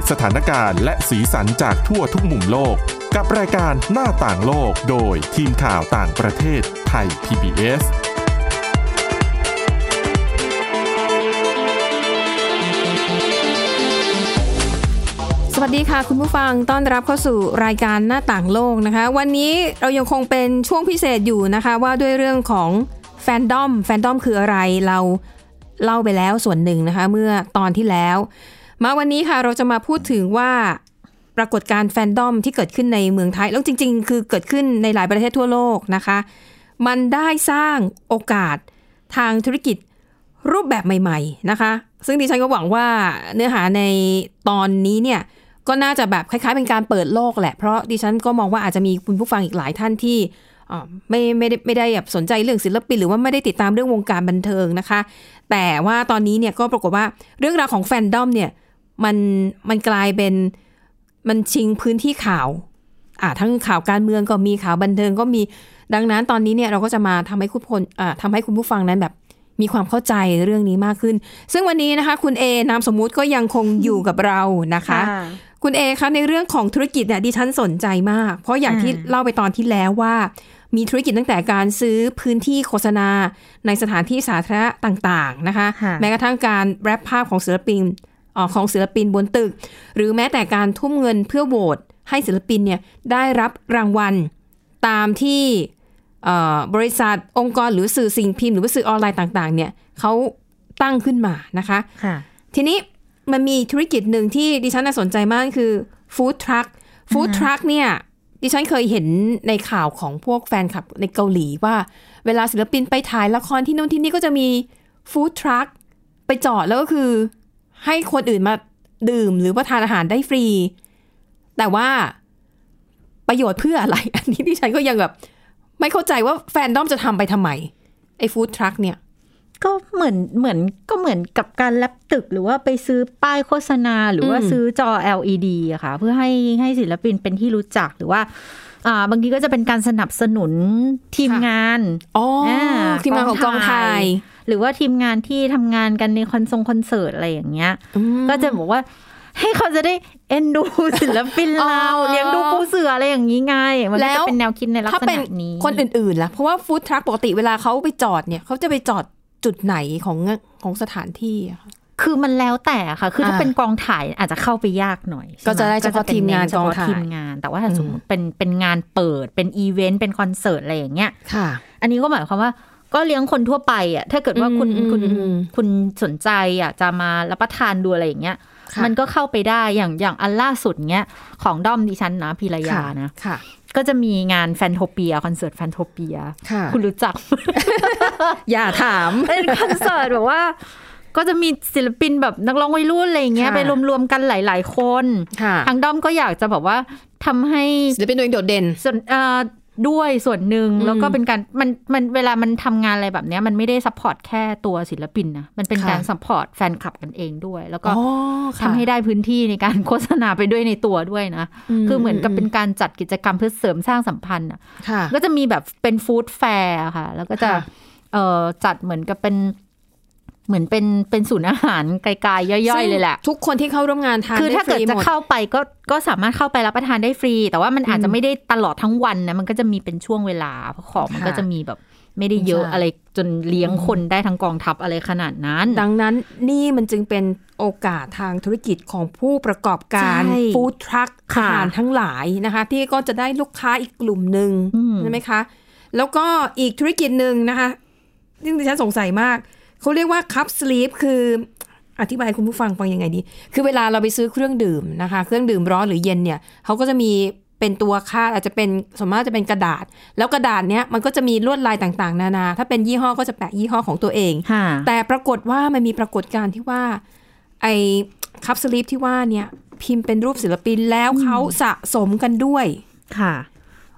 ตสถานการณ์และสีสันจากทั่วทุกมุมโลก กับรายการหน้าต่างโลกโดยทีมข่าวต่างประเทศไทย PBS สวัสดีค่ะคุณผู้ฟังต้อนรับเข้าสู่รายการหน้าต่างโลกนะคะ วันนี้เรายังคงเป็นช่วงพิเศษอยู่นะคะว่าด้วยเรื่องของแฟนดอมแฟนดอมคืออะไรเราเล่าไปแล้วส่วนหนึ่งนะคะ เมื่อตอนที่แล้ว มาวันนี้ค่ะเราจะมาพูดถึงว่าปรากฏการณ์แฟนดอมที่เกิดขึ้นในเมืองไทย แล้วจริง ๆ คือเกิดขึ้นในหลายประเทศทั่วโลกนะคะ มันได้สร้างโอกาสทางธุรกิจรูปแบบใหม่ ๆนะคะ ซึ่งดิฉันก็หวังว่าเนื้อหาในตอนนี้เนี่ยก็น่าจะแบบคล้ายๆ เป็นการเปิดโลกแหละ เพราะดิฉันก็มองว่าอาจจะมีคุณผู้ฟังอีกหลายท่านที่ไม่ไม่ได้ไม่ได้แบบสนใจเรื่องศิลปินหรือว่าไม่ได้ติดตามเรื่องวงการบันเทิงนะคะ แต่ว่าตอนนี้เนี่ยก็ปรากฏว่าเรื่องราวของแฟนดอมเนี่ย มันมันกลายเป็นมันชิงพื้นที่ข่าวอ่าทั้งข่าวการเมืองก็มีข่าวบันเทิงก็มีดังนั้นตอนนี้เนี่ยเราก็จะมาทำให้คุณพลอ่าทำให้คุณผู้ฟังนั้นแบบมีความเข้าใจเรื่องนี้มากขึ้น ซึ่งวันนี้นะคะ คุณเอนามสมมุติก็ยังคงอยู่กับเรานะคะ คุณเอคะในเรื่องของธุรกิจเนี่ยดิฉันสนใจมาก เพราะอย่างที่เล่าไปตอนที่แล้วว่า มีธุรกิจตั้งแต่การซื้อพื้นที่โฆษณาในสถานที่สาธารณะต่าง ๆ นะคะค่ะแม้กระทั่งการแรปภาพของศิลปินเออ ของศิลปินบนตึก หรือแม้แต่การทุ่มเงินเพื่อโหวตให้ศิลปินเนี่ยได้รับรางวัล ตามที่เอ่อบริษัทองค์กรหรือสื่อสิ่งพิมพ์หรือว่าสื่อออนไลน์ต่างๆเนี่ยเขาตั้งขึ้นมานะคะค่ะทีนี้มันมีธุรกิจหนึ่งที่ดิฉันน่าสนใจมากคือฟู้ดทรัคฟู้ดทรัคเนี่ยดิฉันเคยเห็นในข่าวของพวกแฟนคลับในเกาหลีว่า เวลาศิลปินไปถ่ายละครที่นู่นที่นี่ก็จะมีฟู้ดทรัคไปจอดแล้วก็คือ ให้คนอื่นมาดื่มหรือว่าทานอาหารได้ฟรี แต่ว่าประโยชน์เพื่ออะไร อันนี้ดิฉันก็ยังแบบ ไม่เข้าใจว่าแฟนดอมจะทำไปทำไม ไอ้ฟู้ดทรัคเนี่ย ก็เหมือนเหมือนก็เหมือนกับการแลบตึกหรือว่าไปซื้อป้ายโฆษณา หรือว่าอืมซื้อจอ LED อะค่ะ เพื่อให้ให้ศิลปินเป็นที่รู้จักหรือว่าอ่าบางทีก็จะเป็นการสนับสนุนทีมงานอ๋ออาทีมงานของกองถ่าย หรือว่าทีมงานที่ทำงานกันในคอนทรงคอนเสิร์ตอะไรอย่างเงี้ยอืมก็จะบอกว่าให้เขาจะได้เอ็นดูศิลปินเราอ๋อเลี้ยงดูปูเสืออะไรอย่างนี้ไง มันก็แล้จะวเป็นแนวคิดในลักถ้าษเป็นณะนี้คนอื่นๆล่ะ เพราะว่าฟู้ดทรัคปกติเวลาเขาไปจอดเนี่ยเขาจะไปจอดจุดไหนของของสถานที่อะคะคือมันแล้วแต่ค่ะ คือถ้าอ่าเป็นกองถ่ายอาจจะเข้าไปยากหน่อย ก็จะได้ใช่หเฉพาะทีมงานก็จะเป็นเฉพะกองถ่ายทีมงาน แต่ว่าถ้าสมมติเป็นเป็นงานเปิดเป็นอีเวนต์เป็นคอนเสิร์ตอะไรอย่างเงี้ยค่ะ อันนี้ก็หมายความว่า ก็เลี้ยงคนทั่วไปอะถ้าเกิดว่าคุณอืมคุณอืมอืมคุณสนใจอะจะมารับประทานดูอะไรอย่างเงี้ยค่ะมันก็เข้าไปได้อย่างอย่างอันล่าสุดเงี้ยของด้อมดิฉันนะพิรยานะค่ะก็จะมีงาน Fantopia คอนเสิร์ต Fantopiaค่ะคุณรู้จัก อย่าถามเป็นคอนเสิร์ตแบบว่า ก็จะมีศิลปินแบบนักร้องวัยรุ่นอะไรอย่างเงี้ยค่ะไปรวมๆกันหลาย ๆ คนค่ะทางด้อมก็อยากจะแบบว่าทำให้ศิลปินตัวเองโดดเด่นส่วนเอ่อ ด้วยส่วนหนึ่งอืมแล้วก็เป็นการมันมันเวลามันทำงานอะไรแบบเนี้ยมันไม่ได้ support แค่ตัวศิลปินนะมันเป็นค่ะการ support แฟนคลับกันเองด้วย แล้วก็อ๋อค่ะทำให้ได้พื้นที่ในการโฆษณาไปด้วยในตัวด้วยนะ คือเหมือนกับเป็นการจัดกิจกรรมเพื่อเสริมสร้างสัมพันธ์อะค่ะก็จะมีแบบเป็นฟู้ดแฟร์ค่ะ แล้วก็จะค่ะเอ่อจัดเหมือนกับเป็น เหมือนเป็นเป็นศูนย์อาหารไกลๆย่อยๆเลยแหละทุกคนที่เข้าร่วมงานทานคือถ้าเกิดไฟรีจะหมเข้าไปก็ก็สามารถเข้าไปรับประทานได้ฟรี แต่ว่ามันอาจจะไม่ได้ตลอดทั้งวันนะมันก็จะมีเป็นช่วงเวลาเพราะของมันก็จะมีแบบไม่ได้เยอะใช่อะไรจนเลี้ยงคนได้ทั้งกองทัพอะไรขนาดนั้น ดังนั้นนี่มันจึงเป็นโอกาสทางธุรกิจของผู้ประกอบการใช่ฟู้ดทรัคอาค่ะหารทั้งหลายนะคะ ที่ก็จะได้ลูกค้าอีกกลุ่มหนึ่งอืมใช่ไหมคะ แล้วก็อีกธุรกิจหนึ่งนะคะซึ่งดิฉันสงสัยมาก เขาเรียกว่าคัพสลีปคืออธิบายให้คุณผู้ฟังฟังยังไงดี คือเวลาเราไปซื้อเครื่องดื่มนะคะ เครื่องดื่มร้อนหรือเย็นเนี่ยเขาก็จะมีเป็นตัวคาดอาจจะเป็นสมมติจะเป็นกระดาษ แล้วกระดาษเนี้ยมันก็จะมีลวดลายต่างๆ นานา ถ้าเป็นยี่ห้อก็จะแปะยี่ห้อของตัวเองค่ะแต่ปรากฏว่ามันมีปรากฏการณ์ที่ว่าไอ้คัพสลีปที่ว่าเนี่ยพิมพ์เป็นรูปศิลปินแล้วเขาสะสมกันด้วยค่ะ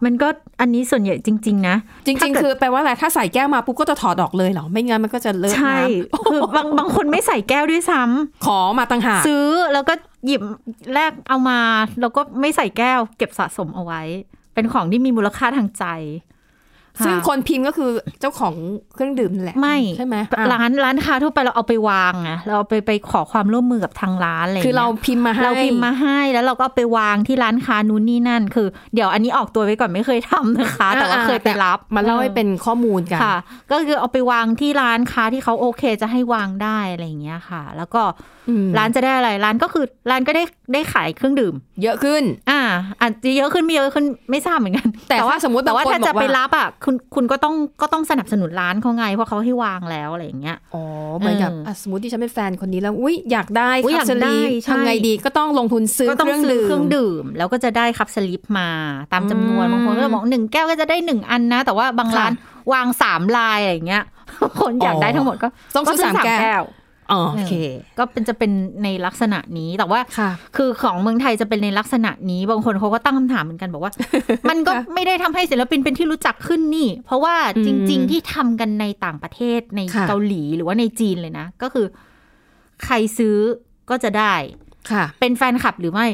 มันก็อันนี้ส่วนใหญ่จริง ๆ นะ จริง ๆ คือแปลว่าอะไรถ้าใส่แก้วมาปุ๊บก็จะถอดออกเลยเหรอ ไม่งั้นมันก็จะเลอะใช่น้ำคือบางบางคนไม่ใส่แก้วด้วยซ้ำขอมาต่างหากซื้อแล้วก็หยิบแลกเอามา แล้วก็ไม่ใส่แก้ว เก็บสะสมเอาไว้ เป็นของที่มีมูลค่าทางใจ ซึ่งคนพิมพ์ก็คือเจ้าของเครื่องดื่มนั่นแหละไม่ใช่ไหมอะร้านร้านค้าทั่วไปเราเอาไปวางอะเราเอาไปไปขอความร่วมมือกับทางร้านอะไรย่งคืองี้ยเราพิมพ์มาให้เราพิมพ์มาให้แล้วเราก็เอาไปวางที่ร้านค้านู้นนี่นั่น คือ เดี๋ยวอันนี้ออกตัวไว้ก่อนไม่เคยทำนะคะ แต่ว่าเคยไปรับมาเล่าให้เป็นข้อมูลกันค่ะ ก็คือเอาไปวางที่ร้านค้าที่เขาโอเคจะให้วางได้อะไรอย่างเงี้ยค่ะ แล้วก็อืมร้านจะได้อะไรร้านก็คือร้านก็ได้ ได้ขายเครื่องดื่ม เยอะขึ้น อ่าอาจจะเยอะขึ้นไม่เยอะขึ้นไม่ทราบเหมือนกัน แต่ว่าถ้าสมมุติแต่ว่าบางคนถ้าจะบอกว่าไปรับอะคุณคุณก็ต้องก็ต้องสนับสนุนร้านเขาไงเพราะเขาให้วางแล้วอะไรอย่างเงี้ยอ๋อเหมือนกับเอออะสมมติที่ฉันเป็นแฟนคนนี้แล้วอุ้ยอยากได้อุ๊ยคัอยาพกสได้ลีปใช่ทำไงดีก็ต้องลงทุนซื้อก็เคต้องรื่องซื้อดื่เครื่มองดื่ม แล้วก็จะได้คัพสลิปมาตามจำนวนอืมบางคนก็จะบอกหนึ่งแก้วก็จะได้หนึ่งอันนะ แต่ว่าบางค่ะร้านวางสามลายอะไรอย่างเงี้ยคนอยากได้ทั้งหมดก็ต้องซื้อก็สามแก้วอ๋อ โอเค ก็เป็นจะเป็นในลักษณะนี้แต่ว่าค่ะคือของเมืองไทยจะเป็นในลักษณะนี้ บางคนเขาก็ตั้งคำถามเหมือนกันบอกว่า มันก็ค่ะไม่ได้ทำให้ศิลปินเป็นที่รู้จักขึ้นนี่ เพราะว่าอืมจริง ๆ ที่ทำกันในต่างประเทศในค่ะเกาหลีหรือว่าในจีนเลยนะ ก็คือ ใครซื้อก็จะได้ค่ะ เป็นแฟนคลับหรือไม่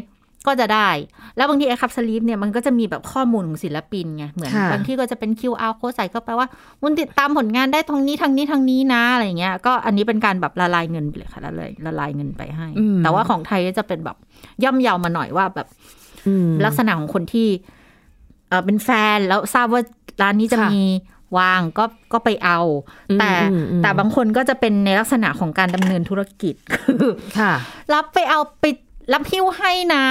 ก็จะได้ แล้วบางทีไอ้คับสลีปเนี่ยมันก็จะมีแบบข้อมูลของศิลปินไง เหมือนค่ะบางที่ก็จะเป็น QR code ใส่เข้าไปว่าคุณติดตามผลงานได้ทางนี้ทางนี้ทางนี้นะอะไรอย่างเงี้ย ก็อันนี้เป็นการแบบละลายเงินไปเลยค่ะละลายละลายเงินไปให้อืมแต่ว่าของไทยก็จะเป็นแบบย่อมเยาวมาหน่อยว่าแบบอืมลักษณะของคนที่เออเป็นแฟนแล้วทราบว่าร้านนี้จะค่ะมีวางก็ก็ไปเอาอืมแต่อืมอืมแต่บางคนก็จะเป็นในลักษณะของการดำเนินธุรกิจคือค่ะรับไปเอาไป รับหิ้วให้นะ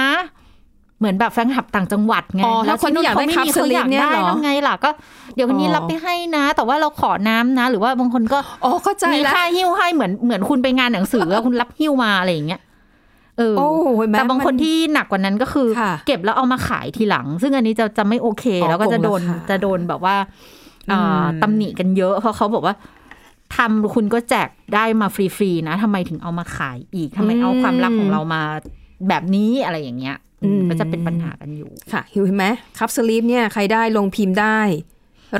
เหมือนแบบแฟนคลับต่างจังหวัดไงอ๋อแล้วคนที่อยากได้เขาม่มีคัพสลีปขาเนี่ยเหรอได้แล้วไงล่ะก็เดี๋ยวคนนี้อ๋อรับไปให้นะ แต่ว่าเราขอน้ำนะ หรือว่าบางคนก็อ๋อเข้าใจมีแล้วค่าหิ้วให้เหมือนเหมือนคุณไปงานหนังสือแล้วคุณรับหิ้วมาอะไรอย่างเงี้ยเออโอ้เห็นไหมแต่บางคนมัที่หนักกว่านั้นก็คือค่ะเก็บแล้วเอามาขายทีหลัง ซึ่งอันนี้จะจะไม่โอเคอ๋อแล้วก็จะโดนโกงราคาจะโดนแบบว่าอ่าอืมตำหนิกันเยอะเพราะเขาบอกว่าทำคุณก็แจกได้มาฟรีๆนะทำไมถึงเอามาขายอีกทำไมเอาความลับของเรามา แบบนี้อะไรอย่างเงี้ยอืมก็จะเป็นปัญหากันอยู่ค่ะเห็นไหมคัพสลีปเนี่ยใครได้ลงพิมพ์ได้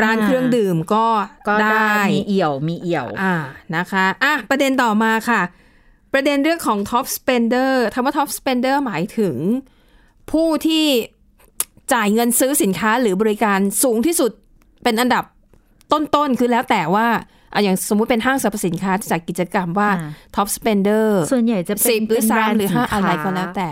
ร้านอ่าเครื่องดื่มก็ก็ได้ได้มีเอี่ยวมีเอี่ยวอ่านะคะอะประเด็นต่อมาค่ะ ประเด็นเรื่องของ top spender คำว่า top spender หมายถึง ผู้ที่จ่ายเงินซื้อสินค้าหรือบริการสูงที่สุดเป็นอันดับต้นๆ คือแล้วแต่ว่า อะอย่างสมมุติเป็นห้างสรรพสินค้าที่จัดกิจกรรมว่าอ่า top spender ส่วนใหญ่จะเป็นสิบหรือเป็นแบสามนด์หรือห้าสินค้อะไรก็แล้วแต่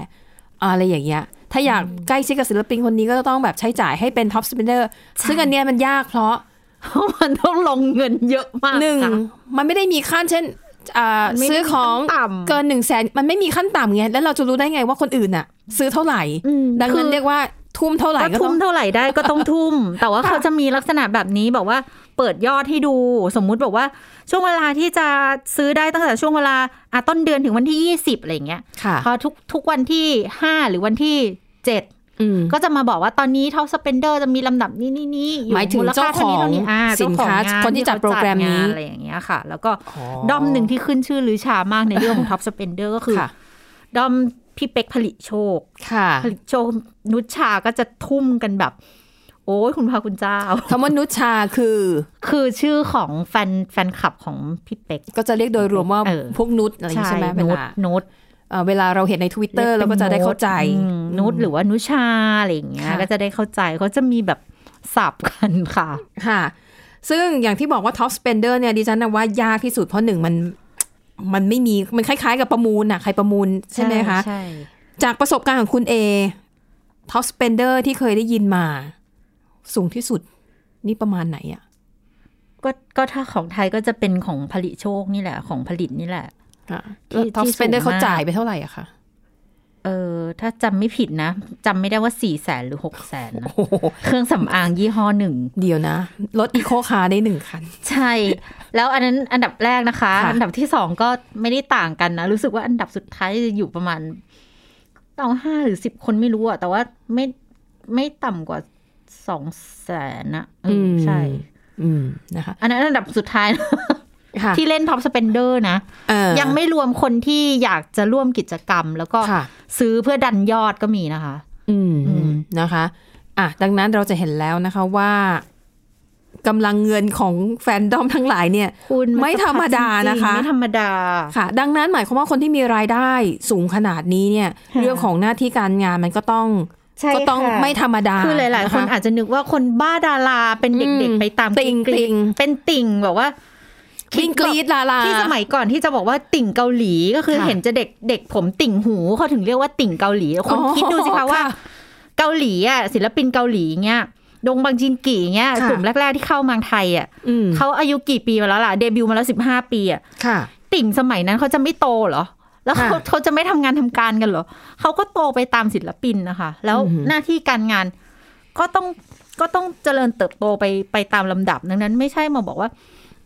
อะไรอย่างเงี้ยถ้าอยากใกล้ชิดกับศิลปินคนนี้ก็จะต้องแบบใช้จ่ายให้เป็น top spender ซึ่งอันเนี้ยมันยากเพราะเพราะมันต้องลงเงินเยอะมากหนึ่งค่ะมันไม่ได้มีขั้นเช่นอ่าไม่ได้ซื้อของมีขั้นต่ำเกินหนึ่งแสนมันไม่มีขั้นต่ำไงแล้วเราจะรู้ได้ไงว่าคนอื่นน่ะซื้อเท่าไหร่อืมดังนั้นคือเรียกว่า ทุ่มเท่าไหร่ก็ก็ทุ่ต้อมงเท่าไหร่ได้ก็ต้องทุ่ม แต่ว่าค่ะเขาจะมีลักษณะแบบนี้แบบว่าเปิดยอดให้ดูสมมุติบอกว่า ช่วงเวลาที่จะซื้อได้ตั้งแต่ช่วงเวลาอะต้นเดือนถึงวันที่ยี่สิบอะไรอย่างเงี้ยค่ะพอทุกทุกวันที่ห้าหรือวันที่เจ็ดอืมก็จะมาบอกว่าตอนนี้เท่าสเปนเดอร์จะมีลำดับนี้นี่นี่อยู่หมายถึงมูลค่เจ้าของท่นี้ท่นี้อ่าสินค้าเจ้ของงคนที่จัดโปรแกรมนี้ที่เขาจัดงาอะไรอย่างเงี้ยค่ะ แล้วก็ด้อมหนึ่งที่ขึ้นชื่อลือชามากในเรื่องของท็อปสเปนเดอร์ก็คือค่ะด้อม พี่เป็กผลิตโชคค่ะ ผลิตโชคนุชชาก็จะทุ่มกันแบบ โอ้ยคุณพระคุณเจ้าคำว่านุชชาคือ คือชื่อของแฟนแฟนคลับของพี่เป็กก็จะเรียกโดยรวมว่าเออพวกนุชอะไรอย่างนี้ใช่ไหมเวนุชลานุชเอ่อเวลาเราเห็นใน Twitter เราก็จะได้เข้าใจอืมนุชหรือว่านุชาอะไรอย่างเงี้ยค่ะก็จะได้เข้าใจเขาจะมีแบบสับกันค่ะ ค่ะ ซึ่งอย่างที่บอกว่า top spender เนี่ยดิฉันนะว่ายากที่สุดเพราะหนึ่งมัน มันไม่มีมันคล้าย ๆ กับประมูลน่ะใครประมูลใช่ไหมคะใช่จากประสบการณ์ของคุณเอ top spender ที่เคยได้ยินมา สูงที่สุดนี่ประมาณไหนอะก็ก็ถ้าของไทยก็จะเป็นของผลิตโชคนี่แหละ ของผลิตนี่แหละที่ท็อปที่สเปนเดอร์สูงเขามากจ่ายไปเท่าไหร่อะคะ เออถ้าจำไม่ผิดนะจำไม่ได้ว่าสี่แสนหรือหกแสนนะเครื่องสำอางยี่ห้อหนึ่ง เดียวนะ รถอีโคคาร์ได้หนึ่งคัน ใช่ แล้วอันนั้นอันดับแรกนะคะค่ะอันดับที่สองก็ไม่ได้ต่างกันนะ รู้สึกว่าอันดับสุดท้ายจะอยู่ประมาณเอาห้าหรือสิบคนไม่รู้อะแต่ว่าไม่ไม่ต่ำกว่าสองแสนนะเอออใช่อืมนะคะอันนั้นอันดับสุดท้ายนะค่ะ ที่เล่น top spender นะเออยังไม่รวมคนที่อยากจะร่วมกิจกรรม แล้วก็ค่ะซื้อเพื่อดันยอดก็มีนะคะอืมอืมนะคะ อะ ดังนั้นเราจะเห็นแล้วนะคะว่ากำลังเงินของแฟนดอมทั้งหลายเนี่ยคุณนไม่ธรรมดานะคะจริงๆไม่ธรรมดาค่ะ ดังนั้นหมายความว่าคนที่มีรายได้สูงขนาดนี้เนี่ยค่ะเรื่องของหน้าที่การงานมันก็ต้องใช่ก็ต้องค่ะไม่ธรรมดา คือหลาย ๆ คนนะะอาจจะนึกว่าคนบ้าดาราเป็นเด็กอืมๆไปตามติ่งกรี๊ดติ่งเป็นติ่งแบบว่า วิ่งกรี๊ดลาลาที่สมัยก่อนที่จะบอกว่าติ่งเกาหลีก็คือค่ะเห็นจะเด็กเด็กผมติ่งหูเขาถึงเรียกว่าติ่งเกาหลีคนอ๋อคิดดูสิคะว่าค่ะเกาหลีอะศิลปินเกาหลีเงี้ยดงบังจินกีเงี้ยค่ะกลุ่มแรก ๆที่เข้าเมืองไทยอะอืมเขาอายุกี่ปีมาแล้วล่ะเดบิวต์มาแล้วสิบห้าปีอะค่ะติ่งสมัยนั้นเขาจะไม่โตเหรอ แล้วเขาค่ะเขาจะไม่ทำงานทำการกันเหรอเขาก็โตไปตามศิลปินนะคะ แล้วอือหือหน้าที่การงานก็ต้องก็ต้องเจริญเติบโตไปไปตามลำดับดังนั้น ไม่ใช่มาบอกว่า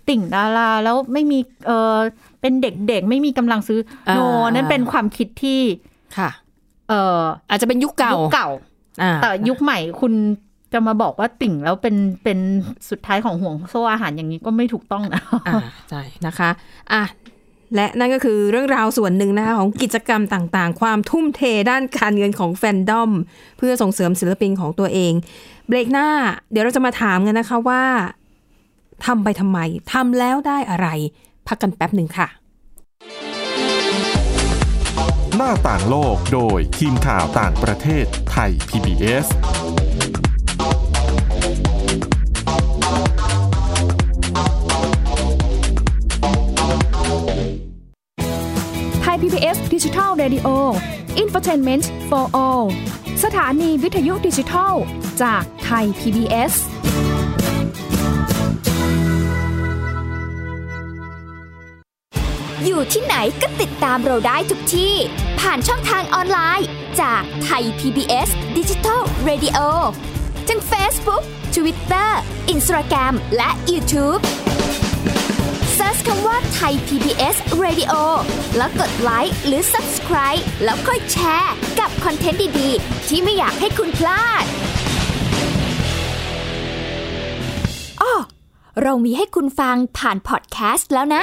ติ่งดาราแล้วไม่มีเออเป็นเด็กๆ ไม่มีกำลังซื้อโนนั่นเป็นความคิดที่ค่ะ เอออาจจะเป็นยุคเก่ายุคเก่าอ่าแต่ยุคใหม่คุณจะมาบอกว่าติ่งแล้วเป็นเป็นสุดท้ายของห่วงโซ่อาหารอย่างนี้ก็ไม่ถูกต้องนะอ่าใช่นะคะอะและนั่นก็คือเรื่องราวส่วนหนึ่งนะคะของกิจกรรมต่างๆ ความทุ่มเทด้านการเงินของแฟนดอม เพื่อส่งเสริมศิลปินของตัวเอง เบรกหน้า เดี๋ยวเราจะมาถามกันนะคะว่า ทำไปทำไมทำแล้วได้อะไร พักกันแป๊บหนึ่งค่ะ หน้าต่างโลกโดยทีมข่าวต่างประเทศไทย PBS ไทย PBS ดิจิทัล Radio Infotainment for All สถานีวิทยุดิจิทัล จากไทย PBS อยู่ที่ไหนก็ติดตามเราได้ทุกที่ ผ่านช่องทางออนไลน์ จากไทย PBS Digital Radio ทั้ง Facebook Twitter Instagram และ YouTube Search คำว่าไทย PBS Radio แล้วกดไลค์หรือ Subscribe แล้วค่อยแชร์ กับคอนเทนต์ดี ๆ ที่ไม่อยากให้คุณพลาดอ้อเรามีให้คุณฟังผ่านพอดแคสต์แล้วนะ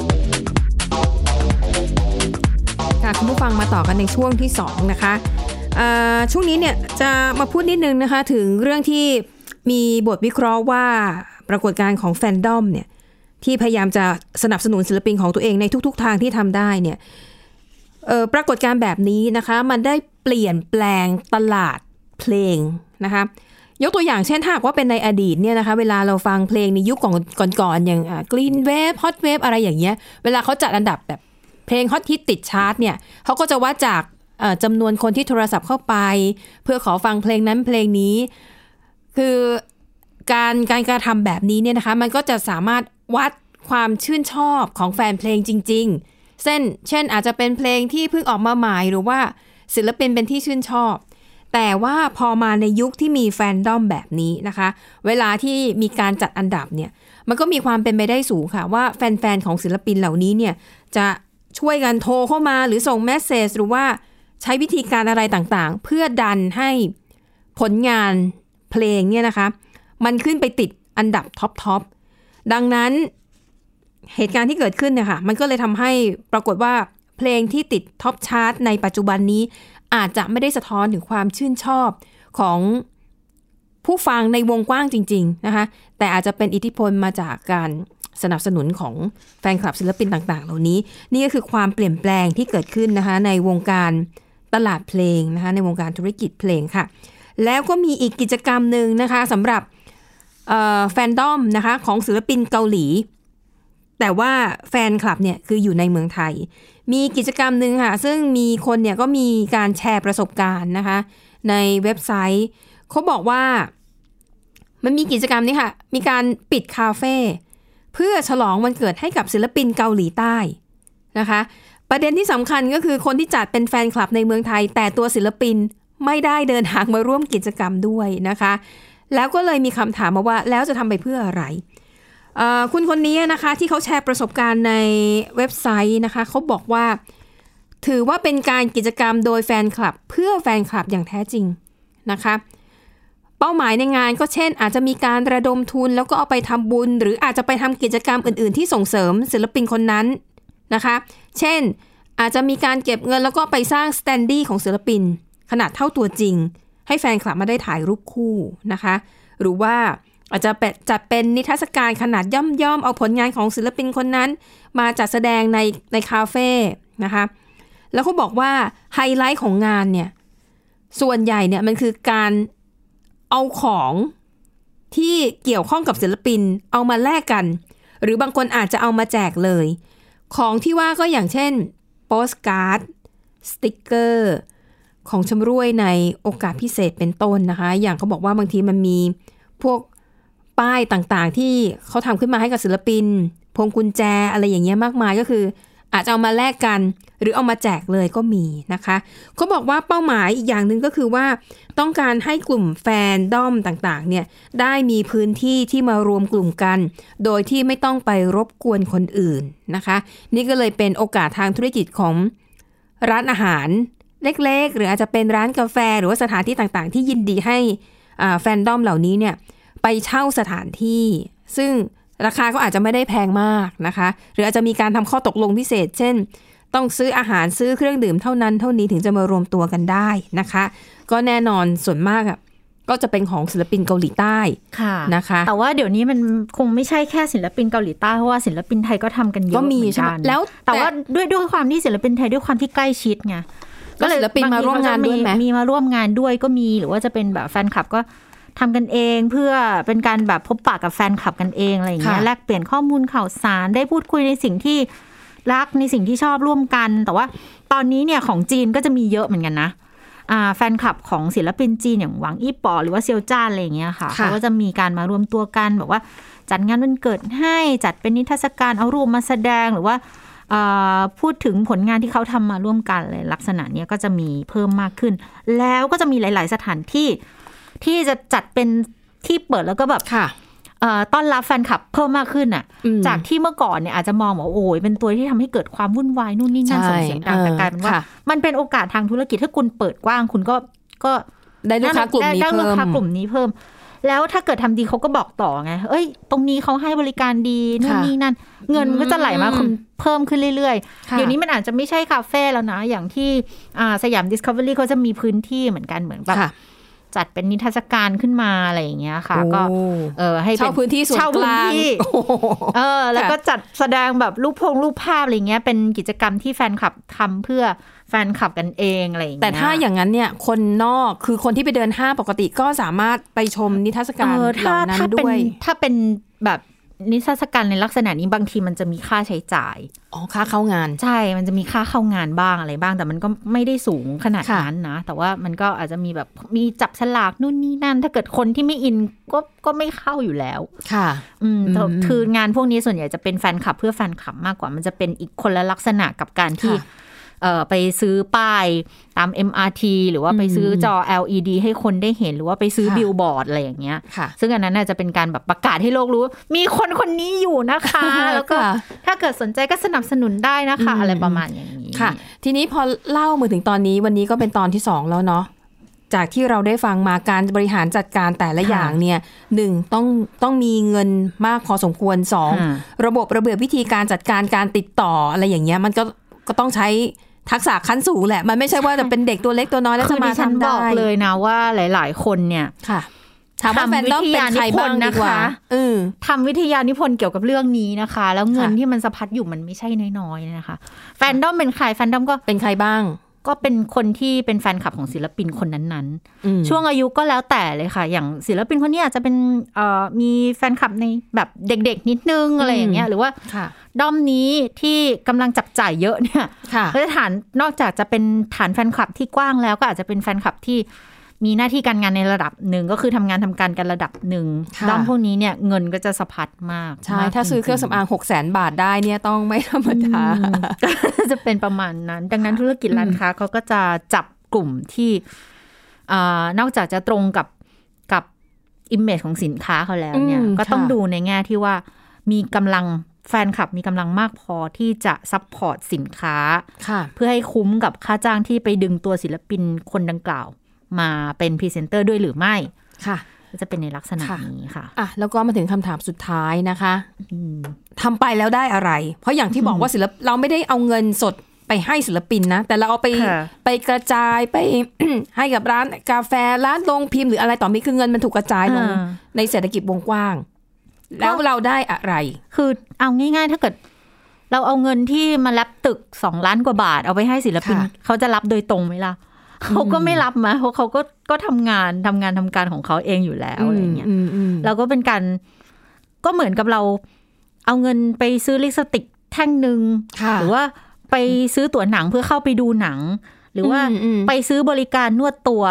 คุณผู้ฟังมาต่อกันในช่วงที่ 2 นะคะช่วงนี้เนี่ยจะมาพูดนิดนึงนะคะ ถึงเรื่องที่มีบทวิเคราะห์ว่าปรากฏการณ์ของแฟนดอมเนี่ยที่พยายามจะสนับสนุนศิลปินของตัวเองในทุก ๆ ทางที่ทำได้เนี่ยปรากฏการณ์แบบนี้นะคะ มันได้เปลี่ยนแปลงตลาดเพลงนะคะยกตัวอย่างเช่นถ้าหากว่าเป็นในอดีตเนี่ยนะคะเวลาเราฟังเพลงในยุคก่อนๆอย่างกรีนเวฟฮอตเวฟอะไรอย่างเงี้ย เวลาเขาจัดอันดับแบบ เพลงฮอตฮิตติดชาร์ตเนี่ยเขาก็จะวัดจากจำนวนคนที่โทรศัพท์เข้าไป เพื่อขอฟังเพลงนั้นเพลงนี้ คือการการกระทำแบบนี้เนี่ยนะคะมันก็จะสามารถวัดความชื่นชอบของแฟนเพลงจริง ๆเส้นเช่นอาจจะเป็นเพลงที่เพิ่งออกมาใหม่หรือว่าศิลปินเป็นที่ชื่นชอบ แต่ว่าพอมาในยุคที่มีแฟนดอมแบบนี้นะคะ เวลาที่มีการจัดอันดับเนี่ยมันก็มีความเป็นไปได้สูงค่ะ ว่าแฟนๆของศิลปินเหล่านี้เนี่ยจะ ช่วยกันโทรเข้ามาหรือส่ง message หรือว่าใช้วิธีการอะไรต่างๆ เพื่อดันให้ผลงานเพลงเนี่ยนะคะ มันขึ้นไปติดอันดับ top top ดังนั้นเหตุการณ์ที่เกิดขึ้นเนี่ยค่ะ มันก็เลยทำให้ปรากฏว่าเพลงที่ติดท็อปชาร์ตในปัจจุบันนี้ อาจจะไม่ได้สะท้อนถึงความชื่นชอบของผู้ฟังในวงกว้างจริง ๆนะคะ แต่อาจจะเป็นอิทธิพลมาจากการ สนับสนุนของแฟนคลับศิลปินต่างๆ เหล่านี้ นี่ก็คือความเปลี่ยนแปลงที่เกิดขึ้นนะคะในวงการตลาดเพลงนะคะในวงการธุรกิจเพลงค่ะ แล้วก็มีอีกกิจกรรมหนึ่งนะคะสำหรับแฟนดอมนะคะของศิลปินเกาหลี แต่ว่าแฟนคลับเนี่ยคืออยู่ในเมืองไทย มีกิจกรรมหนึ่งค่ะซึ่งมีคนเนี่ยก็มีการแชร์ประสบการณ์นะคะในเว็บไซต์ เขาบอกว่ามันมีกิจกรรมนี้ค่ะ มีการปิดคาเฟ่ เพื่อฉลองวันเกิดให้กับศิลปินเกาหลีใต้นะคะ ประเด็นที่สำคัญก็คือคนที่จัดเป็นแฟนคลับในเมืองไทย แต่ตัวศิลปินไม่ได้เดินทางมาร่วมกิจกรรมด้วยนะคะ แล้วก็เลยมีคำถามมาว่าแล้วจะทำไปเพื่ออะไรคุณคนนี้นะคะที่เขาแชร์ประสบการณ์ในเว็บไซต์นะคะเขาบอกว่า ถือว่าเป็นการกิจกรรมโดยแฟนคลับ เพื่อแฟนคลับอย่างแท้จริงนะคะ เป้าหมายในงานก็เช่น อาจจะมีการระดมทุนแล้วก็เอาไปทำบุญ หรืออาจจะไปทำกิจกรรมอื่น ๆ ที่ส่งเสริมศิลปินคนนั้นนะคะ เช่น อาจจะมีการเก็บเงินแล้วก็ไปสร้างสแตนดี้ของศิลปิน ขนาดเท่าตัวจริง ให้แฟนคลับมาได้ถ่ายรูปคู่นะคะ หรือว่าอาจจะจัดเป็นนิทรรศการขนาดย่อมย่อมเอาผลงานของศิลปินคนนั้น มาจัดแสดงในในคาเฟ่นะคะ แล้วเขาบอกว่าไฮไลท์ของงานเนี่ยส่วนใหญ่เนี่ยมันคือการ เอาของที่เกี่ยวข้องกับศิลปินเอามาแลกกัน หรือบางคนอาจจะเอามาแจกเลย ของที่ว่าก็อย่างเช่น โปสการ์ด สติกเกอร์ ของชำร่วยในโอกาสพิเศษเป็นต้นนะคะ อย่างเขาบอกว่าบางทีมันมีพวกป้ายต่างๆ ที่เขาทำขึ้นมาให้กับศิลปิน พวงกุญแจอะไรอย่างเงี้ยมากมายก็คือ อาจจะเอามาแลกกัน หรือเอามาแจกเลยก็มีนะคะเขาบอกว่าเป้าหมายอีกอย่างหนึ่งก็คือว่า ต้องการให้กลุ่มแฟนด้อมต่างๆเนี่ยได้มีพื้นที่ที่มารวมกลุ่มกัน โดยที่ไม่ต้องไปรบกวนคนอื่นนะคะ นี่ก็เลยเป็นโอกาสทางธุรกิจของร้านอาหารเล็กๆ หรืออาจจะเป็นร้านกาแฟหรือว่าสถานที่ต่างๆ ที่ยินดีให้แฟนด้อมเหล่านี้เนี่ยไปเช่าสถานที่ ซึ่งราคาก็อาจจะไม่ได้แพงมากนะคะ หรืออาจจะมีการทำข้อตกลงพิเศษ เช่น ต้องซื้ออาหารซื้อเครื่องดื่มเท่านั้นเท่านี้ถึงจะมารวมตัวกันได้นะคะ ก็แน่นอนส่วนมากอะก็จะเป็นของศิลปินเกาหลีใต้ค่ะนะคะ แต่ว่าเดี๋ยวนี้มันคงไม่ใช่แค่ศิลปินเกาหลีใต้เพราะว่าศิลปินไทยก็ทำกันเยอะก็มีเหมือนใช่ไหมกันแล้วแต่ว่าด้วยด้วยความที่ศิลปินไทยด้วยความที่ใกล้ชิดไงก็ศิลปินมาร่วมงานด้วยไหมมีมาร่วมงานด้วยก็มีหรือว่าจะเป็นแบบแฟนคลับก็ทำกันเองเพื่อเป็นการแบบพบปะกับแฟนคลับกันเองอะไรอย่างเงี้ยค่ะแลกเปลี่ยนข้อมูลข่าวสารได้พูดคุยในสิ่งที่ รักในสิ่งที่ชอบร่วมกัน แต่ว่าตอนนี้เนี่ยของจีนก็จะมีเยอะเหมือนกันนะอ่าแฟนคลับของศิลปินจีนอย่างหวังอี้ปอหรือว่าเซียวจ้านอะไรอย่างเงี้ยค่ะค่ะเขาก็จะมีการมารวมตัวกันแบบว่าจัดงานวันเกิดให้จัดเป็นนิทรรศการเอารูปมาแสดงหรือว่าเอ่อพูดถึงผลงานที่เขาทำมาร่วมกันเลยลักษณะเนี้ยก็จะมีเพิ่มมากขึ้น แล้วก็จะมีหลาย ๆ สถานที่ที่จะจัดเป็นที่เปิดแล้วก็แบบค่ะเอ่อ ต้อนรับแฟนคลับเพิ่มมากขึ้นอะอืมจากที่เมื่อก่อนเนี่ยอาจจะมองว่าโอ้ยเป็นตัวที่ทำให้เกิดความวุ่นวายนู่นนี่นั่นใช่ส่งเสียงดังแต่เออกลายเป็นว่าค่ะมันเป็นโอกาสทางธุรกิจถ้าคุณเปิดกว้างคุณก็ก็ได้ลูกค้ากลุ่มนี้ได้ลูกเพิ่มค้ากลุ่มนี้เพิ่ม แล้วถ้าเกิดทำดีเขาก็บอกต่อไง เอ้ย ตรงนี้เขาให้บริการดีนู่นค่ะนี่นั่น เงินก็จะไหลมาคุณเพิ่มขึ้นเรื่อยๆค่ะเดี๋ยวนี้มันอาจจะไม่ใช่คาเฟ่แล้วนะ อย่างที่อ่า Siam Discovery เขาจะมีพื้นที่เหมือนกันเหมือนแบบค่ะ จัดเป็นนิทรรศการขึ้นมาอะไรอย่างเงี้ยค่ะ ก็โอ้เออให้ป็เช่าพื้นที่ส่วนเช่ากพื้นลางที่โอ้โหเออ แล้วก็ค่ะจัดแสดงแบบรูปพงรูปภาพอะไรเงี้ยเป็นกิจกรรมที่แฟนคลับทำเพื่อแฟนคลับกันเองอะไรอย่างเงี้ยแต่ถ้าอย่างนั้นเนี่ยคนนอกคือคนที่ไปเดินห้างปกติก็สามารถไปชมนิทรรศการเออเหล่านั้นถ้าด้วยเป็นถ้าเป็นแบบ นิทรรศการในลักษณะนี้บางทีมันจะมีค่าใช้จ่าย อ๋อ ค่าเข้างาน ใช่ มันจะมีค่าเข้างานบ้างอะไรบ้าง แต่มันก็ไม่ได้สูงขนาดค่ะนั้นนะ แต่ว่ามันก็อาจจะมีแบบมีจับฉลากนู่นนี่นั่น ถ้าเกิดคนที่ไม่อินก็ก็ไม่เข้าอยู่แล้ว ค่ะ อืมแต่อืมคืองานพวกนี้ส่วนใหญ่จะเป็นแฟนคลับเพื่อแฟนคลับมากกว่า มันจะเป็นอีกคนละลักษณะกับการที่ค่ะเอ่อ ไปซื้อป้ายตาม MRT หรือว่าไปซื้อจอ LED ให้คนได้เห็น หรือว่าไปซื้อค่ะบิลบอร์ดอะไรอย่างเงี้ยค่ะซึ่งอันนั้นน่าจะเป็นการแบบประกาศให้โลกรู้ มีคนคนนี้อยู่นะคะ แล้วก็ค่ะถ้าเกิดสนใจก็สนับสนุนได้นะคะอืมอะไรประมาณอย่างนี้ค่ะ ทีนี้พอเล่ามาถึงตอนนี้วันนี้ก็เป็นตอนที่สองแล้วเนาะจากที่เราได้ฟังมาการบริหารจัดการแต่ละค่ะอย่างเนี่ยหนึ่งต้องต้องมีเงินมากพอสมควรสองค่ะระบบระเบียบวิธีการจัดการการติดต่ออะไรอย่างเงี้ยมันก็ก็ต้องใช้ ทักษะขั้นสูงแหละ มันไม่ใช่ว่าจะเป็นเด็กตัวเล็กตัวน้อยแล้วคืจะอมาดิฉันทำบได้อกเลยนะว่าหลาย ๆ คนเนี่ยค่ะถามว่าแฟนต้องเป็นใครบ้างดีกว่าเออทำวิทยานิพนธ์เกี่ยวกับเรื่องนี้นะคะ แล้วเงินค่ะที่มันสะพัดอยู่มันไม่ใช่น้อยๆนะคะ แฟนดอมเป็นใครแฟนดอมก็เป็นใครบ้าง ก็เป็นคนที่เป็นแฟนคลับของศิลปินคนนั้นอืมๆช่วงอายุก็แล้วแต่เลยค่ะ อย่างศิลปินคนนี้อาจจะเป็นเอ่อมีแฟนคลับในแบบเด็กๆ นิดนึงอะไรอย่างเงี้ยหรือว่าค่ะด้อมนี้ที่กำลังจับจ่ายเยอะเนี่ยค่ะก็จะฐานนอกจากจะเป็นฐานแฟนคลับที่กว้างแล้วก็อาจจะเป็นแฟนคลับที่ มีหน้าที่การงานในระดับหนึ่งก็คือทำงานทำการกันระดับหนึ่งค่ะด้อมพวกนี้เนี่ยเงินก็จะสะพัดมาก ใช่มกถ้าซื้อเครื่องจสำอางหกแสนบาทได้เนี่ยต้องไม่ธรรมดาอืมก็จะเป็นประมาณนั้น ดังนั้นธุรกิจร้านค้าเขาก็จะจับกลุ่มที่อ่านอกจากจะตรงกับกับ image ของสินค้าเขาแล้วเนี่ยอืมก็ต้องค่ะดูในแง่ที่ว่ามีกำลังแฟนคลับมีกำลังมากพอที่จะ support สินค้าค่ะเพื่อให้คุ้มกับค่าจ้างที่ไปดึงตัวศิลปินคนดังกล่าว มาเป็นพรีเซนเตอร์ด้วยหรือไม่ค่ะก็จะเป็นในลักษณะค่ะนี้ค่ะอะ แล้วก็มาถึงคำถามสุดท้ายนะคะทำไปแล้วได้อะไร เพราะอย่างที่บอกว่าศิลปเราไม่ได้เอาเงินสดไปให้ศิลปินนะ แต่เราเอาไปค่ะไปกระจายไปให้กับร้านกาแฟร้านโรงพิมพ์หรืออะไรต่อมีคือเงินมันถูกกระจายลงอ่าในเศรษฐกิจวงกว้าง แล้วเราได้อะไร คือเอาง่ายๆ ถ้าเกิด เราเอาเงินที่มารับตึกสองล้านกว่าบาทเอาไปให้ศิลปินค่ะเขาจะรับโดยตรงไหมล่ะ เขาก็ไม่รับมาเพราะเขาก็ก็ทำงานทำงานทำการของเขาเองอยู่แล้วอะไรเงี้ยอืมอืมเราก็เป็นการก็เหมือนกับเราเอาเงินไปซื้อลิปสติกแท่งหนึ่งค่ะหรือว่าไปซื้อตั๋วหนังเพื่อเข้าไปดูหนัง หรือว่าอืมอืมไปซื้อบริการนวดตัว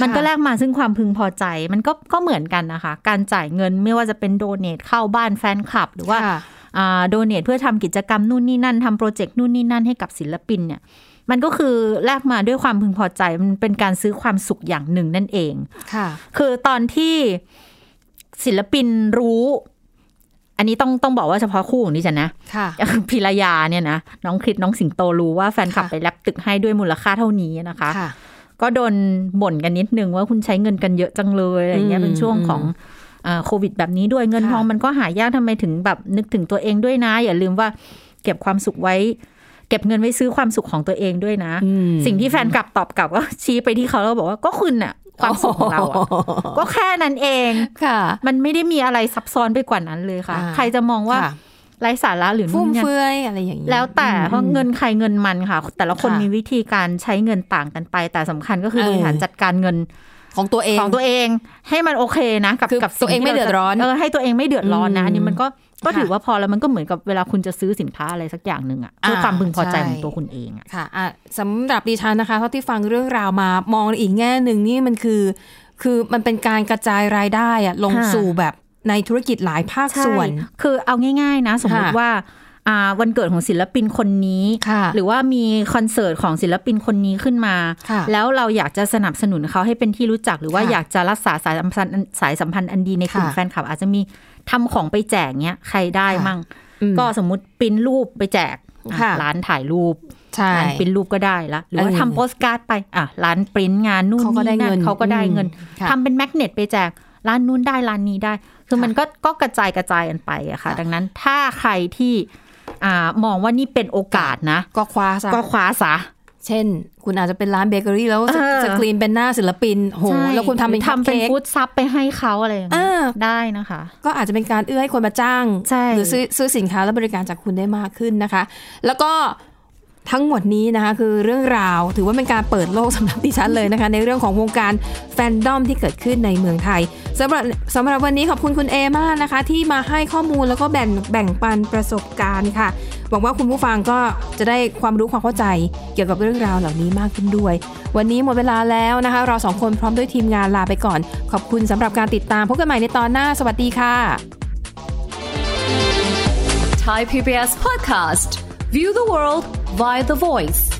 มันก็ค่ะแลกมาซึ่งความพึงพอใจ มันก็ก็เหมือนกันนะคะ การจ่ายเงินไม่ว่าจะเป็นโดเนทเข้าบ้านแฟนคลับ หรือว่าค่ะอ่าโดเนทเพื่อทำกิจกรรมนู่นนี่นั่นทำโปรเจกต์นู่นนี่นั่นให้กับศิลปินเนี่ย มันก็คือแลกมาด้วยความพึงพอใจ มันเป็นการซื้อความสุขอย่างหนึ่งนั่นเองค่ะ คือตอนที่ศิลปินรู้ อันนี้ต้องต้องบอกว่าเฉพาะคู่ของดิฉันนะค่ะพิรยาเนี่ยนะน้องคริสน้องสิงโตรู้ว่าแฟนคลับค่ะไปแลบตึกให้ด้วยมูลค่าเท่านี้นะคะค่ะก็โดนบ่นกันนิดนึงว่าคุณใช้เงินกันเยอะจังเลยอะไรเงี้ยอืมเป็นช่วงของอ่าโควิดแบบนี้ด้วยเงินค่ะทองมันก็หายากทำไมถึงแบบนึกถึงตัวเองด้วยนะ อย่าลืมว่าเก็บความสุขไว้ เก็บเงินไว้ซื้อความสุขของตัวเองด้วยนะอืมสิ่งที่แฟนกลับตอบกลับก็ชี้ไปที่เขาแล้วบอกว่าก็คุณน่ะความสุขของเราอะก็แค่นั้นเองค่ะ มันไม่ได้มีอะไรซับซ้อนไปกว่านั้นเลยค่ะอ่าใครจะมองว่าค่ะไร้สาระหรือฟุ่นู่มนเนี่ยเฟือยอะไรอย่างนี้แล้วแต่อืมเพราะเงินใครเงินมันค่ะ แต่ละคนค่ะมีวิธีการใช้เงินต่างกันไป แต่สำคัญก็คือเออบริหารจัดการเงินของตัวเองของตัวเองให้มันโอเคนะ กับคือกับตัวเองไม่สิ่เดือดร้อนเออให้ตัวเองไม่เดือดร้อนนะอืมอันนี้มันก็ ก็ค่ะถือว่าพอแล้วมันก็เหมือนกับเวลาคุณจะซื้อสินค้าอะไรสักอย่างหนึ่งอะเพื่ออ่าความพึงพอใจใช่ของตัวคุณเองอะค่ะอะสำหรับดิฉันนะคะเท่าที่ฟังเรื่องราวมามองในอีกแง่หนึ่งนี่มันคือ คือมันเป็นการกระจายรายได้อะลงค่ะสู่แบบในธุรกิจหลายภาคส่วนใช่คือเอาง่าย ๆ นะ สมมติค่ะว่าอ่าวันเกิดของศิลปินคนนี้ค่ะหรือว่ามีคอนเสิร์ตของศิลปินคนนี้ขึ้นมาค่ะแล้วเราอยากจะสนับสนุนเขาให้เป็นที่รู้จัก หรือว่าค่ะอยากจะรักษาสายสัมพันธ์สายสัมพันธ์อันดีในกลุ่มค่ะแฟนคลับ อาจจะมี ทำของไปแจกเนี้ย ใครได้ค่ะมั่งอืมก็สมมติปริ้นรูปไปแจกอะค่ะร้านถ่ายรูปใช่ร้านปริ้นรูปก็ได้ละหรือว่าเออทำโปสการ์ดไปอะร้านปริ้นงานนู่นเขาก็ได้นี่นั่เงินนเขาก็ได้เงินอืมค่ะทำเป็น magnet ไปแจกร้านนู้นได้ร้านนี้ได้ คือมันก็ก็กระจายกระจายกันไปอะค่ะค่ะดังนั้นถ้าใครที่อ่ามองว่านี่เป็นโอกาสนะ ก็คว้าซะก็คว้าซะ เช่น คุณอาจจะเป็นร้านเบเกอรี่แล้วสเออสกรีนเป็นหน้าศิลปินโหใช่แล้วคุณทำเป็น cup ทำเป็นเค้ก food sup ไปให้เขาอะไรอย่างเอเงี้ยอได้นะคะ ก็อาจจะเป็นการเอื้อให้คนมาจ้างใช่หรือซื้อซื้อสินค้าและบริการจากคุณได้มากขึ้นนะคะ แล้วก็ ทั้งหมดนี้นะคะคือเรื่องราวถือว่าเป็นการเปิดโลกสำหรับดิฉันเลยนะคะ ในเรื่องของวงการแฟนดอมที่เกิดขึ้นในเมืองไทยสำหรับสำหรับวันนี้ขอบคุณคุณเอมากนะคะ ที่มาให้ข้อมูลแล้วก็แบ่งแบ่งปันประสบการณ์ค่ะหวังว่าคุณผู้ฟังก็จะได้ความรู้ความเข้าใจ เกี่ยวกับเรื่องราวเหล่านี้มากขึ้นด้วย วันนี้หมดเวลาแล้วนะคะ เราสองคนพร้อมด้วยทีมงานลาไปก่อน ขอบคุณสำหรับการติดตามพบกันใหม่ในตอนหน้าสวัสดีค่ะ Thai PBS podcast. View the world via the voice.